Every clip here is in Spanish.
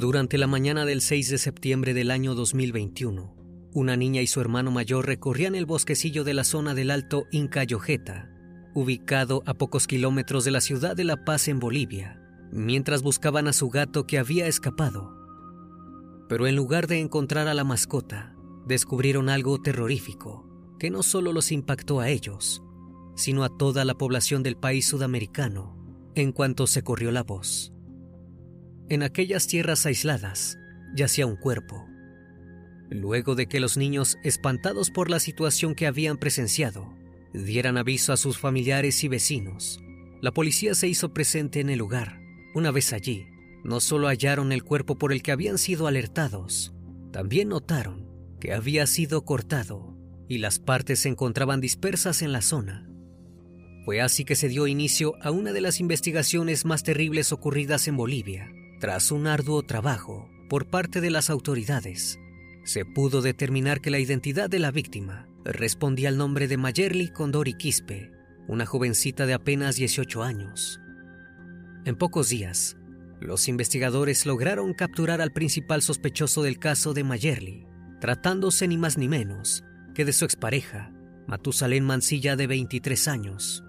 Durante la mañana del 6 de septiembre del año 2021, una niña y su hermano mayor recorrían el bosquecillo de la zona del Alto Incayojeta, ubicado a pocos kilómetros de la ciudad de La Paz en Bolivia, mientras buscaban a su gato que había escapado. Pero en lugar de encontrar a la mascota, descubrieron algo terrorífico que no solo los impactó a ellos, sino a toda la población del país sudamericano en cuanto se corrió la voz. En aquellas tierras aisladas yacía un cuerpo. Luego de que los niños, espantados por la situación que habían presenciado, dieran aviso a sus familiares y vecinos, la policía se hizo presente en el lugar. Una vez allí, no solo hallaron el cuerpo por el que habían sido alertados, también notaron que había sido cortado y las partes se encontraban dispersas en la zona. Fue así que se dio inicio a una de las investigaciones más terribles ocurridas en Bolivia. Tras un arduo trabajo por parte de las autoridades, se pudo determinar que la identidad de la víctima respondía al nombre de Mayerly Condori Quispe, una jovencita de apenas 18 años. En pocos días, los investigadores lograron capturar al principal sospechoso del caso de Mayerly, tratándose ni más ni menos que de su expareja, Matusalén Mancilla de 23 años.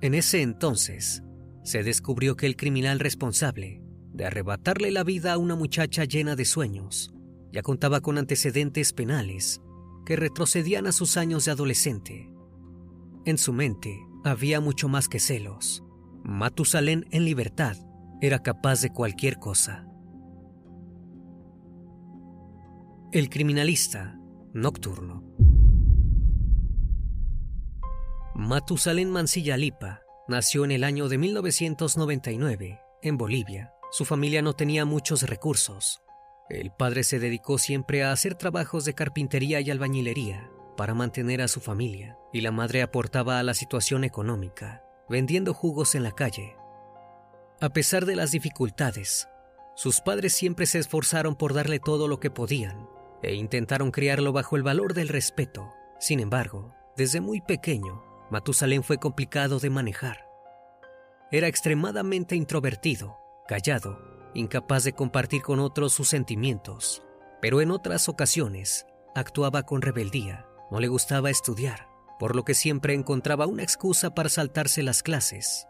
En ese entonces, se descubrió que el criminal responsable de arrebatarle la vida a una muchacha llena de sueños ya contaba con antecedentes penales que retrocedían a sus años de adolescente. En su mente había mucho más que celos. Matusalén en libertad era capaz de cualquier cosa. El criminalista nocturno. Matusalén Mancilla Lipa nació en el año de 1999 en Bolivia. Su familia no tenía muchos recursos. El padre se dedicó siempre a hacer trabajos de carpintería y albañilería para mantener a su familia, y la madre aportaba a la situación económica, vendiendo jugos en la calle. A pesar de las dificultades, sus padres siempre se esforzaron por darle todo lo que podían e intentaron criarlo bajo el valor del respeto. Sin embargo, desde muy pequeño, Matusalén fue complicado de manejar. Era extremadamente introvertido, callado, incapaz de compartir con otros sus sentimientos, pero en otras ocasiones actuaba con rebeldía, no le gustaba estudiar, por lo que siempre encontraba una excusa para saltarse las clases.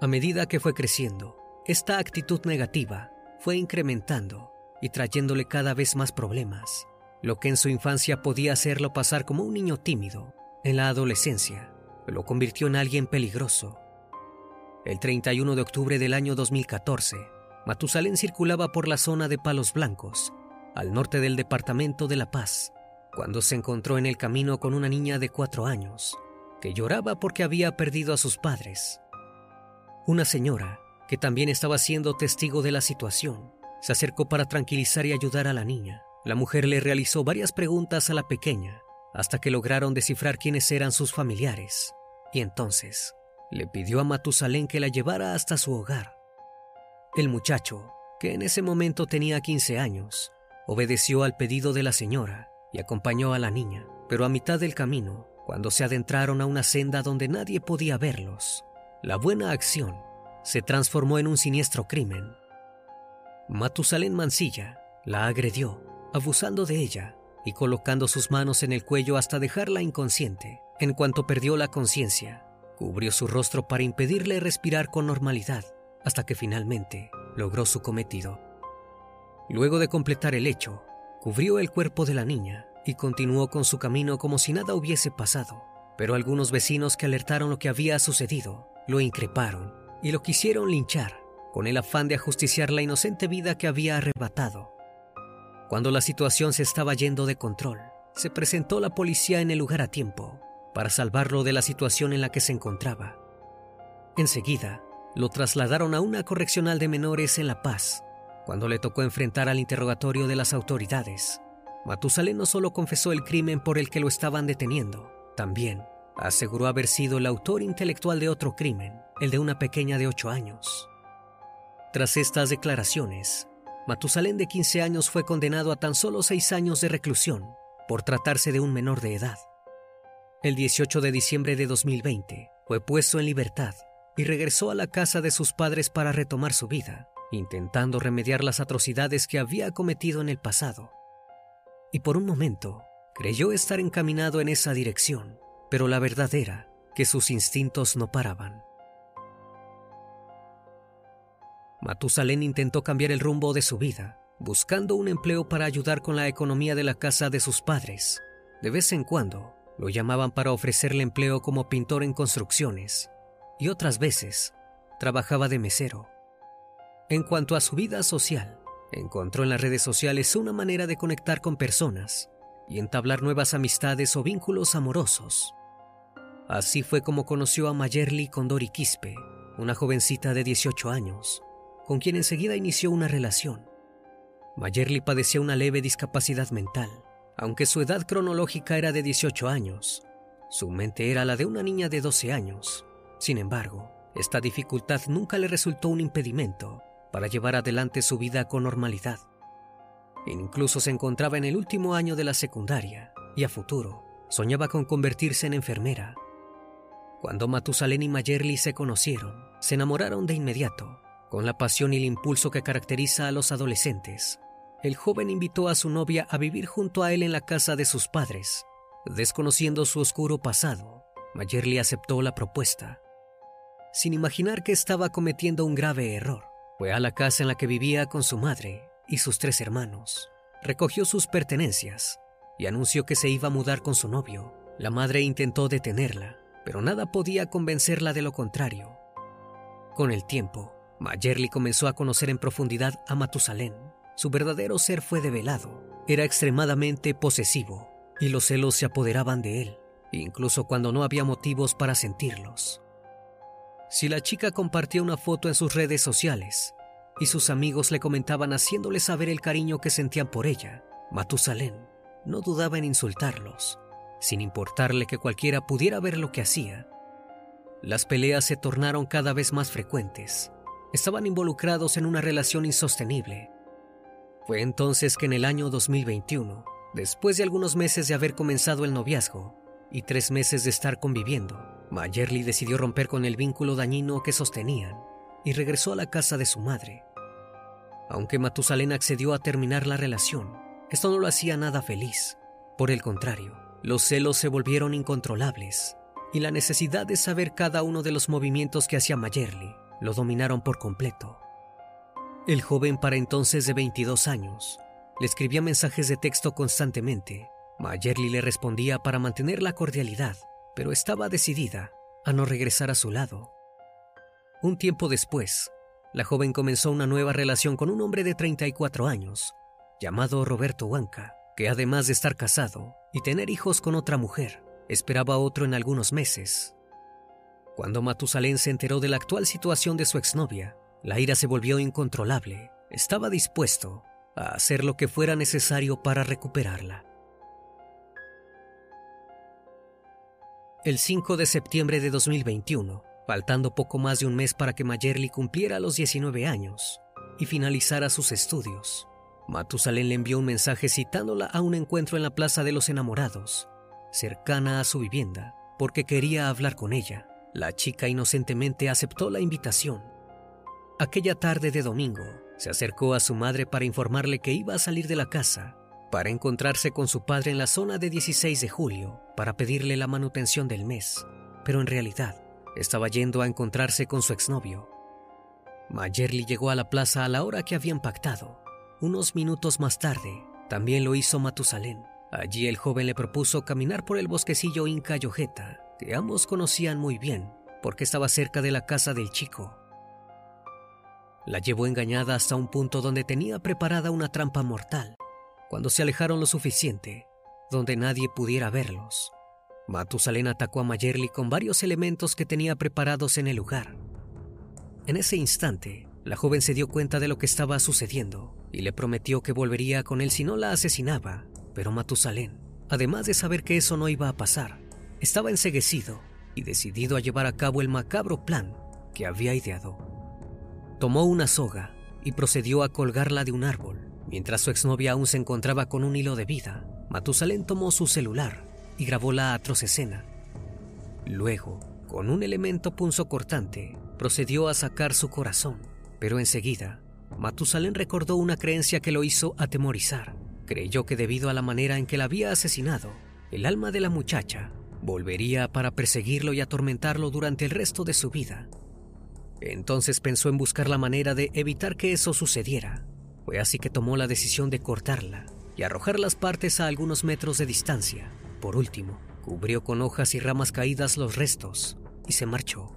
A medida que fue creciendo, esta actitud negativa fue incrementando y trayéndole cada vez más problemas. Lo que en su infancia podía hacerlo pasar como un niño tímido, en la adolescencia lo convirtió en alguien peligroso. El 31 de octubre del año 2014, Matusalén circulaba por la zona de Palos Blancos, al norte del departamento de La Paz, cuando se encontró en el camino con una niña de cuatro años, que lloraba porque había perdido a sus padres. Una señora, que también estaba siendo testigo de la situación, se acercó para tranquilizar y ayudar a la niña. La mujer le realizó varias preguntas a la pequeña, hasta que lograron descifrar quiénes eran sus familiares, y entonces le pidió a Matusalén que la llevara hasta su hogar. El muchacho, que en ese momento tenía 15 años, obedeció al pedido de la señora y acompañó a la niña, pero a mitad del camino, cuando se adentraron a una senda donde nadie podía verlos, la buena acción se transformó en un siniestro crimen. Matusalén Mancilla la agredió, abusando de ella y colocando sus manos en el cuello hasta dejarla inconsciente. En cuanto perdió la conciencia, cubrió su rostro para impedirle respirar con normalidad, hasta que finalmente logró su cometido. Luego de completar el hecho, cubrió el cuerpo de la niña y continuó con su camino como si nada hubiese pasado. Pero algunos vecinos que alertaron lo que había sucedido lo increparon y lo quisieron linchar con el afán de ajusticiar la inocente vida que había arrebatado. Cuando la situación se estaba yendo de control, se presentó la policía en el lugar a tiempo para salvarlo de la situación en la que se encontraba. Enseguida, lo trasladaron a una correccional de menores en La Paz. Cuando le tocó enfrentar al interrogatorio de las autoridades, Matusalén no solo confesó el crimen por el que lo estaban deteniendo, también aseguró haber sido el autor intelectual de otro crimen, el de una pequeña de 8 años. Tras estas declaraciones, Matusalén de 15 años fue condenado a tan solo 6 años de reclusión por tratarse de un menor de edad. El 18 de diciembre de 2020 fue puesto en libertad y regresó a la casa de sus padres para retomar su vida, intentando remediar las atrocidades que había cometido en el pasado. Y por un momento creyó estar encaminado en esa dirección, pero la verdad era que sus instintos no paraban. Matusalén intentó cambiar el rumbo de su vida, buscando un empleo para ayudar con la economía de la casa de sus padres. De vez en cuando, lo llamaban para ofrecerle empleo como pintor en construcciones, y otras veces, trabajaba de mesero. En cuanto a su vida social, encontró en las redes sociales una manera de conectar con personas y entablar nuevas amistades o vínculos amorosos. Así fue como conoció a Mayerly Condori Quispe, una jovencita de 18 años, con quien enseguida inició una relación. Mayerly padecía una leve discapacidad mental. Aunque su edad cronológica era de 18 años, su mente era la de una niña de 12 años. Sin embargo, esta dificultad nunca le resultó un impedimento para llevar adelante su vida con normalidad. Incluso se encontraba en el último año de la secundaria y a futuro soñaba con convertirse en enfermera. Cuando Matusalén y Mayerly se conocieron, se enamoraron de inmediato con la pasión y el impulso que caracteriza a los adolescentes, el joven invitó a su novia a vivir junto a él en la casa de sus padres. Desconociendo su oscuro pasado, Mayerly aceptó la propuesta. Sin imaginar que estaba cometiendo un grave error, fue a la casa en la que vivía con su madre y sus tres hermanos. Recogió sus pertenencias y anunció que se iba a mudar con su novio. La madre intentó detenerla, pero nada podía convencerla de lo contrario. Con el tiempo, Mayerly comenzó a conocer en profundidad a Matusalén. Su verdadero ser fue develado. Era extremadamente posesivo y los celos se apoderaban de él, incluso cuando no había motivos para sentirlos. Si la chica compartía una foto en sus redes sociales y sus amigos le comentaban haciéndole saber el cariño que sentían por ella, Matusalén no dudaba en insultarlos, sin importarle que cualquiera pudiera ver lo que hacía. Las peleas se tornaron cada vez más frecuentes estaban involucrados en una relación insostenible. Fue entonces que en el año 2021, después de algunos meses de haber comenzado el noviazgo y tres meses de estar conviviendo, Mayerly decidió romper con el vínculo dañino que sostenían y regresó a la casa de su madre. Aunque Matusalén accedió a terminar la relación, esto no lo hacía nada feliz. Por el contrario, los celos se volvieron incontrolables y la necesidad de saber cada uno de los movimientos que hacía Mayerly lo dominaron por completo. El joven para entonces de 22 años le escribía mensajes de texto constantemente. Mayerly le respondía para mantener la cordialidad, pero estaba decidida a no regresar a su lado. Un tiempo después, la joven comenzó una nueva relación con un hombre de 34 años, llamado Roberto Huanca, que además de estar casado y tener hijos con otra mujer, esperaba otro en algunos meses. Cuando Matusalén se enteró de la actual situación de su exnovia, la ira se volvió incontrolable. Estaba dispuesto a hacer lo que fuera necesario para recuperarla. El 5 de septiembre de 2021, faltando poco más de un mes para que Mayerly cumpliera los 19 años y finalizara sus estudios, Matusalén le envió un mensaje citándola a un encuentro en la Plaza de los Enamorados, cercana a su vivienda, porque quería hablar con ella. La chica inocentemente aceptó la invitación. Aquella tarde de domingo, se acercó a su madre para informarle que iba a salir de la casa para encontrarse con su padre en la zona de 16 de julio para pedirle la manutención del mes, pero en realidad estaba yendo a encontrarse con su exnovio. Mayerly llegó a la plaza a la hora que habían pactado unos minutos más tarde, también lo hizo Matusalén. Allí el joven le propuso caminar por el bosquecillo Inca Yojeta, que ambos conocían muy bien, porque estaba cerca de la casa del chico. La llevó engañada hasta un punto donde tenía preparada una trampa mortal. Cuando se alejaron lo suficiente, donde nadie pudiera verlos, Matusalén atacó a Mayerly con varios elementos que tenía preparados en el lugar. En ese instante, la joven se dio cuenta de lo que estaba sucediendo y le prometió que volvería con él si no la asesinaba. Pero Matusalén, además de saber que eso no iba a pasar, estaba enseguecido y decidido a llevar a cabo el macabro plan que había ideado. Tomó una soga y procedió a colgarla de un árbol. Mientras su exnovia aún se encontraba con un hilo de vida, Matusalén tomó su celular y grabó la atroz escena. Luego, con un elemento punzocortante, procedió a sacar su corazón pero enseguida, Matusalén recordó una creencia que lo hizo atemorizar. Creyó que debido a la manera en que la había asesinado, el alma de la muchacha volvería para perseguirlo y atormentarlo durante el resto de su vida. Entonces pensó en buscar la manera de evitar que eso sucediera. Fue así que tomó la decisión de cortarla y arrojar las partes a algunos metros de distancia. Por último, cubrió con hojas y ramas caídas los restos y se marchó.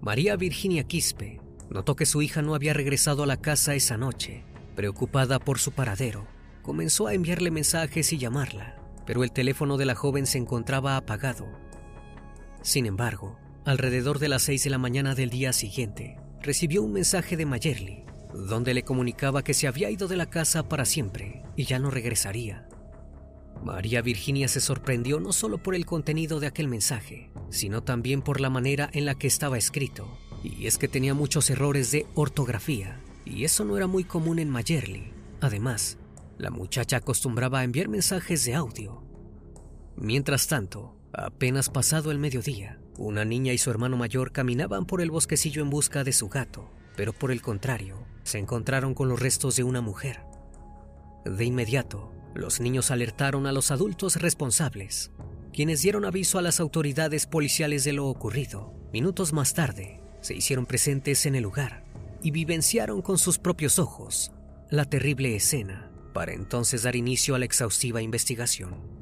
María Virginia Quispe Notó que su hija no había regresado a la casa esa noche. Preocupada por su paradero, comenzó a enviarle mensajes y llamarla, pero el teléfono de la joven se encontraba apagado. Sin embargo, alrededor de las 6 de la mañana del día siguiente, recibió un mensaje de Mayerly, donde le comunicaba que se había ido de la casa para siempre y ya no regresaría. María Virginia se sorprendió no solo por el contenido de aquel mensaje, sino también por la manera en la que estaba escrito. Y es que tenía muchos errores de ortografía, y eso no era muy común en Mayerly. Además, la muchacha acostumbraba a enviar mensajes de audio. Mientras tanto, apenas pasado el mediodía, una niña y su hermano mayor caminaban por el bosquecillo en busca de su gato, pero por el contrario, se encontraron con los restos de una mujer. De inmediato, los niños alertaron a los adultos responsables, quienes dieron aviso a las autoridades policiales de lo ocurrido. Minutos más tarde, se hicieron presentes en el lugar y vivenciaron con sus propios ojos la terrible escena para entonces dar inicio a la exhaustiva investigación.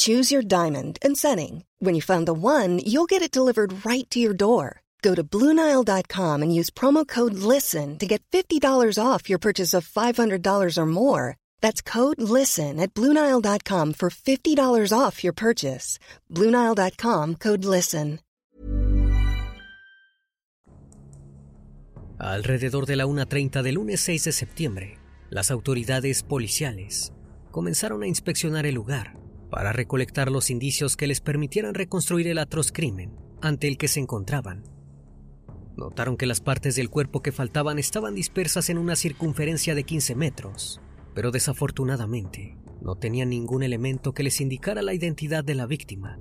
Choose your diamond and setting. When you find the one, you'll get it delivered right to your door. Go to Bluenile.com and use promo code LISTEN to get $50 off your purchase of $500 or more. That's code LISTEN at Bluenile.com for $50 off your purchase. Bluenile.com code LISTEN. Alrededor de la 1.30 del lunes 6 de septiembre, las autoridades policiales comenzaron a inspeccionar el lugar para recolectar los indicios que les permitieran reconstruir el atroz crimen ante el que se encontraban. Notaron que las partes del cuerpo que faltaban estaban dispersas en una circunferencia de 15 metros, pero desafortunadamente no tenían ningún elemento que les indicara la identidad de la víctima.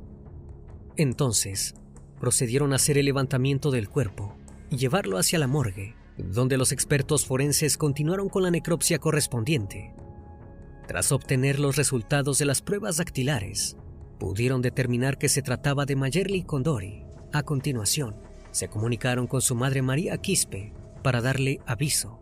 Entonces, procedieron a hacer el levantamiento del cuerpo y llevarlo hacia la morgue, donde los expertos forenses continuaron con la necropsia correspondiente. Tras obtener los resultados de las pruebas dactilares, pudieron determinar que se trataba de Mayerly Condori. A continuación, se comunicaron con su madre María Quispe para darle aviso.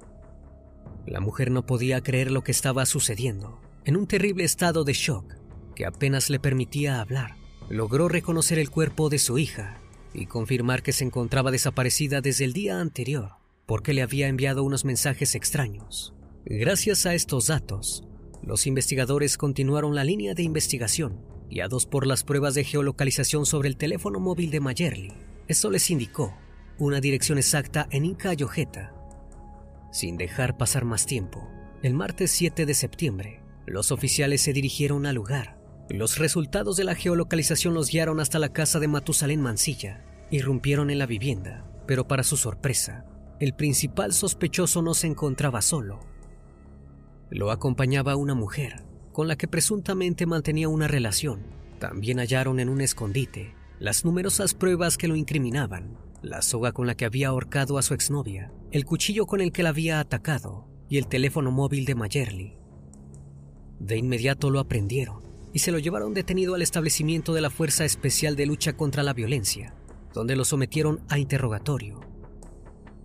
La mujer no podía creer lo que estaba sucediendo. En un terrible estado de shock que apenas le permitía hablar, logró reconocer el cuerpo de su hija y confirmar que se encontraba desaparecida desde el día anterior porque le había enviado unos mensajes extraños. Gracias a estos datos, los investigadores continuaron la línea de investigación, guiados por las pruebas de geolocalización sobre el teléfono móvil de Mayerly. Esto les indicó una dirección exacta en Inca Yojeta. Sin dejar pasar más tiempo, el martes 7 de septiembre, los oficiales se dirigieron al lugar. Los resultados de la geolocalización los guiaron hasta la casa de Matusalén Mancilla. Irrumpieron en la vivienda, pero para su sorpresa, el principal sospechoso no se encontraba solo. Lo acompañaba una mujer, con la que presuntamente mantenía una relación. También hallaron en un escondite las numerosas pruebas que lo incriminaban, la soga con la que había ahorcado a su exnovia, el cuchillo con el que la había atacado y el teléfono móvil de Mayerly. De inmediato lo aprendieron y se lo llevaron detenido al establecimiento de la Fuerza Especial de Lucha contra la Violencia, donde lo sometieron a interrogatorio.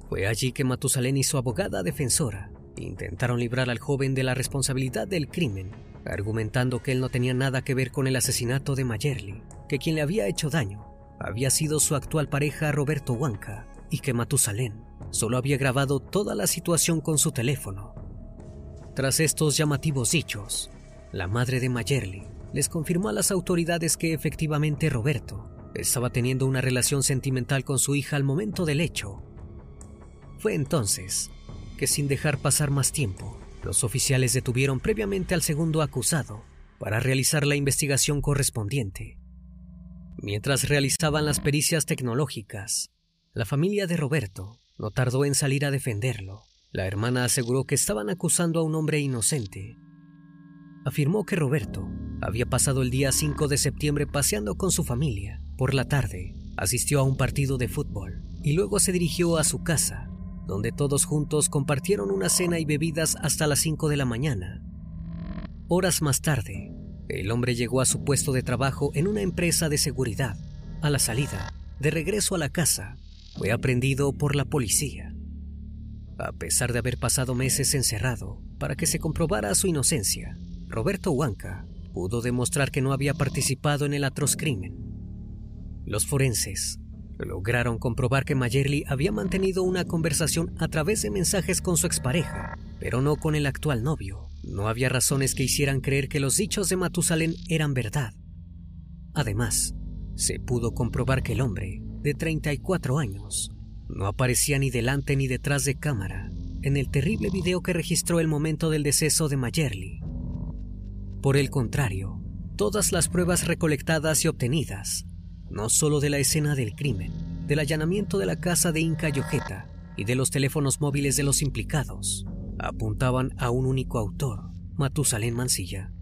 Fue allí que Matusalén y su abogada defensora intentaron librar al joven de la responsabilidad del crimen, argumentando que él no tenía nada que ver con el asesinato de Mayerly, que quien le había hecho daño había sido su actual pareja Roberto Huanca y que Matusalén solo había grabado toda la situación con su teléfono. Tras estos llamativos dichos, la madre de Mayerly les confirmó a las autoridades que efectivamente Roberto estaba teniendo una relación sentimental con su hija al momento del hecho. Fue entonces que sin dejar pasar más tiempo, los oficiales detuvieron previamente al segundo acusado para realizar la investigación correspondiente. Mientras realizaban las pericias tecnológicas, la familia de Roberto no tardó en salir a defenderlo. La hermana aseguró que estaban acusando a un hombre inocente. Afirmó que Roberto había pasado el día 5 de septiembre paseando con su familia. Por la tarde, asistió a un partido de fútbol y luego se dirigió a su casa, donde todos juntos compartieron una cena y bebidas hasta las 5 de la mañana. Horas más tarde, el hombre llegó a su puesto de trabajo en una empresa de seguridad. A la salida, de regreso a la casa, fue aprendido por la policía. A pesar de haber pasado meses encerrado para que se comprobara su inocencia, Roberto Huanca pudo demostrar que no había participado en el atroz crimen. Los forenses lograron comprobar que Mayerly había mantenido una conversación a través de mensajes con su expareja, pero no con el actual novio. No había razones que hicieran creer que los dichos de Matusalén eran verdad. Además, se pudo comprobar que el hombre, de 34 años, no aparecía ni delante ni detrás de cámara en el terrible video que registró el momento del deceso de Mayerly. Por el contrario, todas las pruebas recolectadas y obtenidas no solo de la escena del crimen, del allanamiento de la casa de Inca Yojeta y de los teléfonos móviles de los implicados, apuntaban a un único autor, Matusalén Mancilla.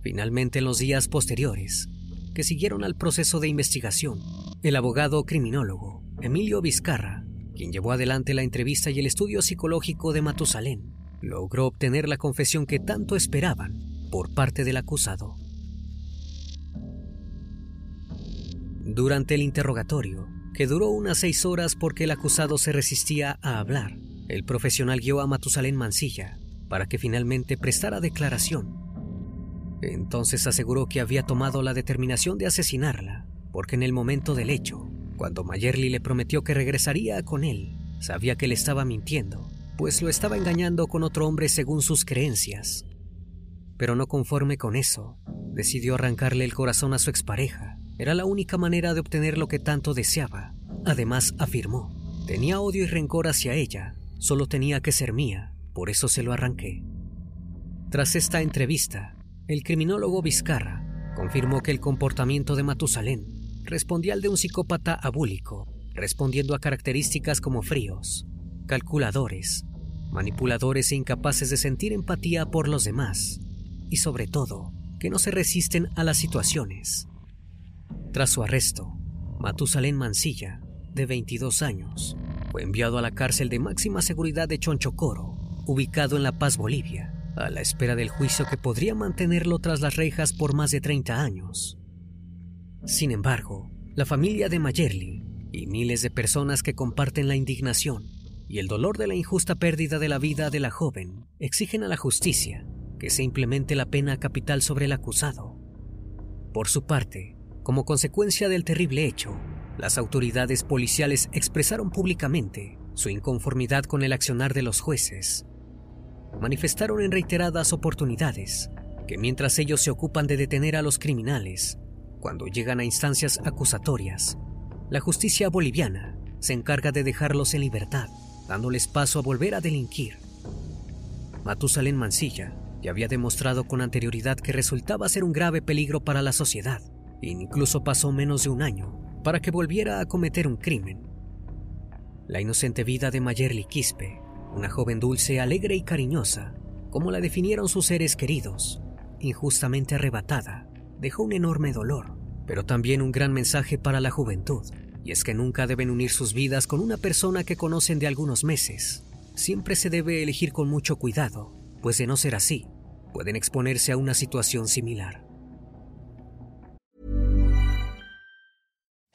Finalmente, en los días posteriores, que siguieron al proceso de investigación, el abogado criminólogo Emilio Vizcarra, quien llevó adelante la entrevista y el estudio psicológico de Matusalén, logró obtener la confesión que tanto esperaban por parte del acusado. Durante el interrogatorio, que duró unas seis horas porque el acusado se resistía a hablar, el profesional guió a Matusalén Mancilla para que finalmente prestara declaración. Entonces aseguró que había tomado la determinación de asesinarla, porque en el momento del hecho, cuando Mayerly le prometió que regresaría con él, sabía que le estaba mintiendo, pues lo estaba engañando con otro hombre según sus creencias. Pero no conforme con eso, decidió arrancarle el corazón a su expareja era la única manera de obtener lo que tanto deseaba. Además, afirmó Tenía odio y rencor hacia ella, solo tenía que ser mía, por eso se lo arranqué. Tras esta entrevista, el criminólogo Vizcarra confirmó que el comportamiento de Matusalén respondía al de un psicópata abúlico, respondiendo a características como fríos, calculadores, manipuladores e incapaces de sentir empatía por los demás, y sobre todo, que no se resisten a las situaciones. Tras su arresto, Matusalén Mancilla, de 22 años, fue enviado a la cárcel de máxima seguridad de Chonchocoro, ubicado en La Paz, Bolivia, a la espera del juicio que podría mantenerlo tras las rejas por más de 30 años. Sin embargo, la familia de Mayerly y miles de personas que comparten la indignación y el dolor de la injusta pérdida de la vida de la joven exigen a la justicia que se implemente la pena capital sobre el acusado. Por su parte, como consecuencia del terrible hecho, las autoridades policiales expresaron públicamente su inconformidad con el accionar de los jueces. Manifestaron en reiteradas oportunidades que mientras ellos se ocupan de detener a los criminales, cuando llegan a instancias acusatorias, la justicia boliviana se encarga de dejarlos en libertad, dándoles paso a volver a delinquir. Matusalén Mancilla ya había demostrado con anterioridad que resultaba ser un grave peligro para la sociedad, incluso pasó menos de un año para que volviera a cometer un crimen. La inocente vida de Mayerly Quispe, una joven dulce, alegre y cariñosa, como la definieron sus seres queridos, injustamente arrebatada, dejó un enorme dolor, pero también un gran mensaje para la juventud, y es que nunca deben unir sus vidas con una persona que conocen de algunos meses. Siempre se debe elegir con mucho cuidado, pues de no ser así, pueden exponerse a una situación similar.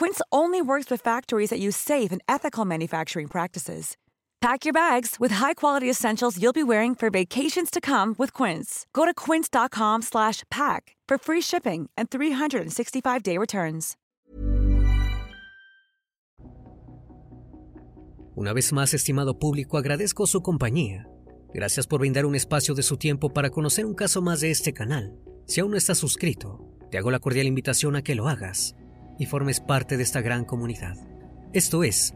Quince only works with factories that use safe and ethical manufacturing practices. Pack your bags with high-quality essentials you'll be wearing for vacations to come with Quince. Go to quince.com/pack for free shipping and 365-day returns. Una vez más, estimado público, agradezco su compañía. Gracias por brindar un espacio de su tiempo para conocer un caso más de este canal. Si aún no estás suscrito, te hago la cordial invitación a que lo hagas y formes parte de esta gran comunidad. Esto es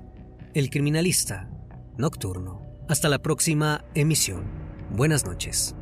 El Criminalista Nocturno. Hasta la próxima emisión. Buenas noches.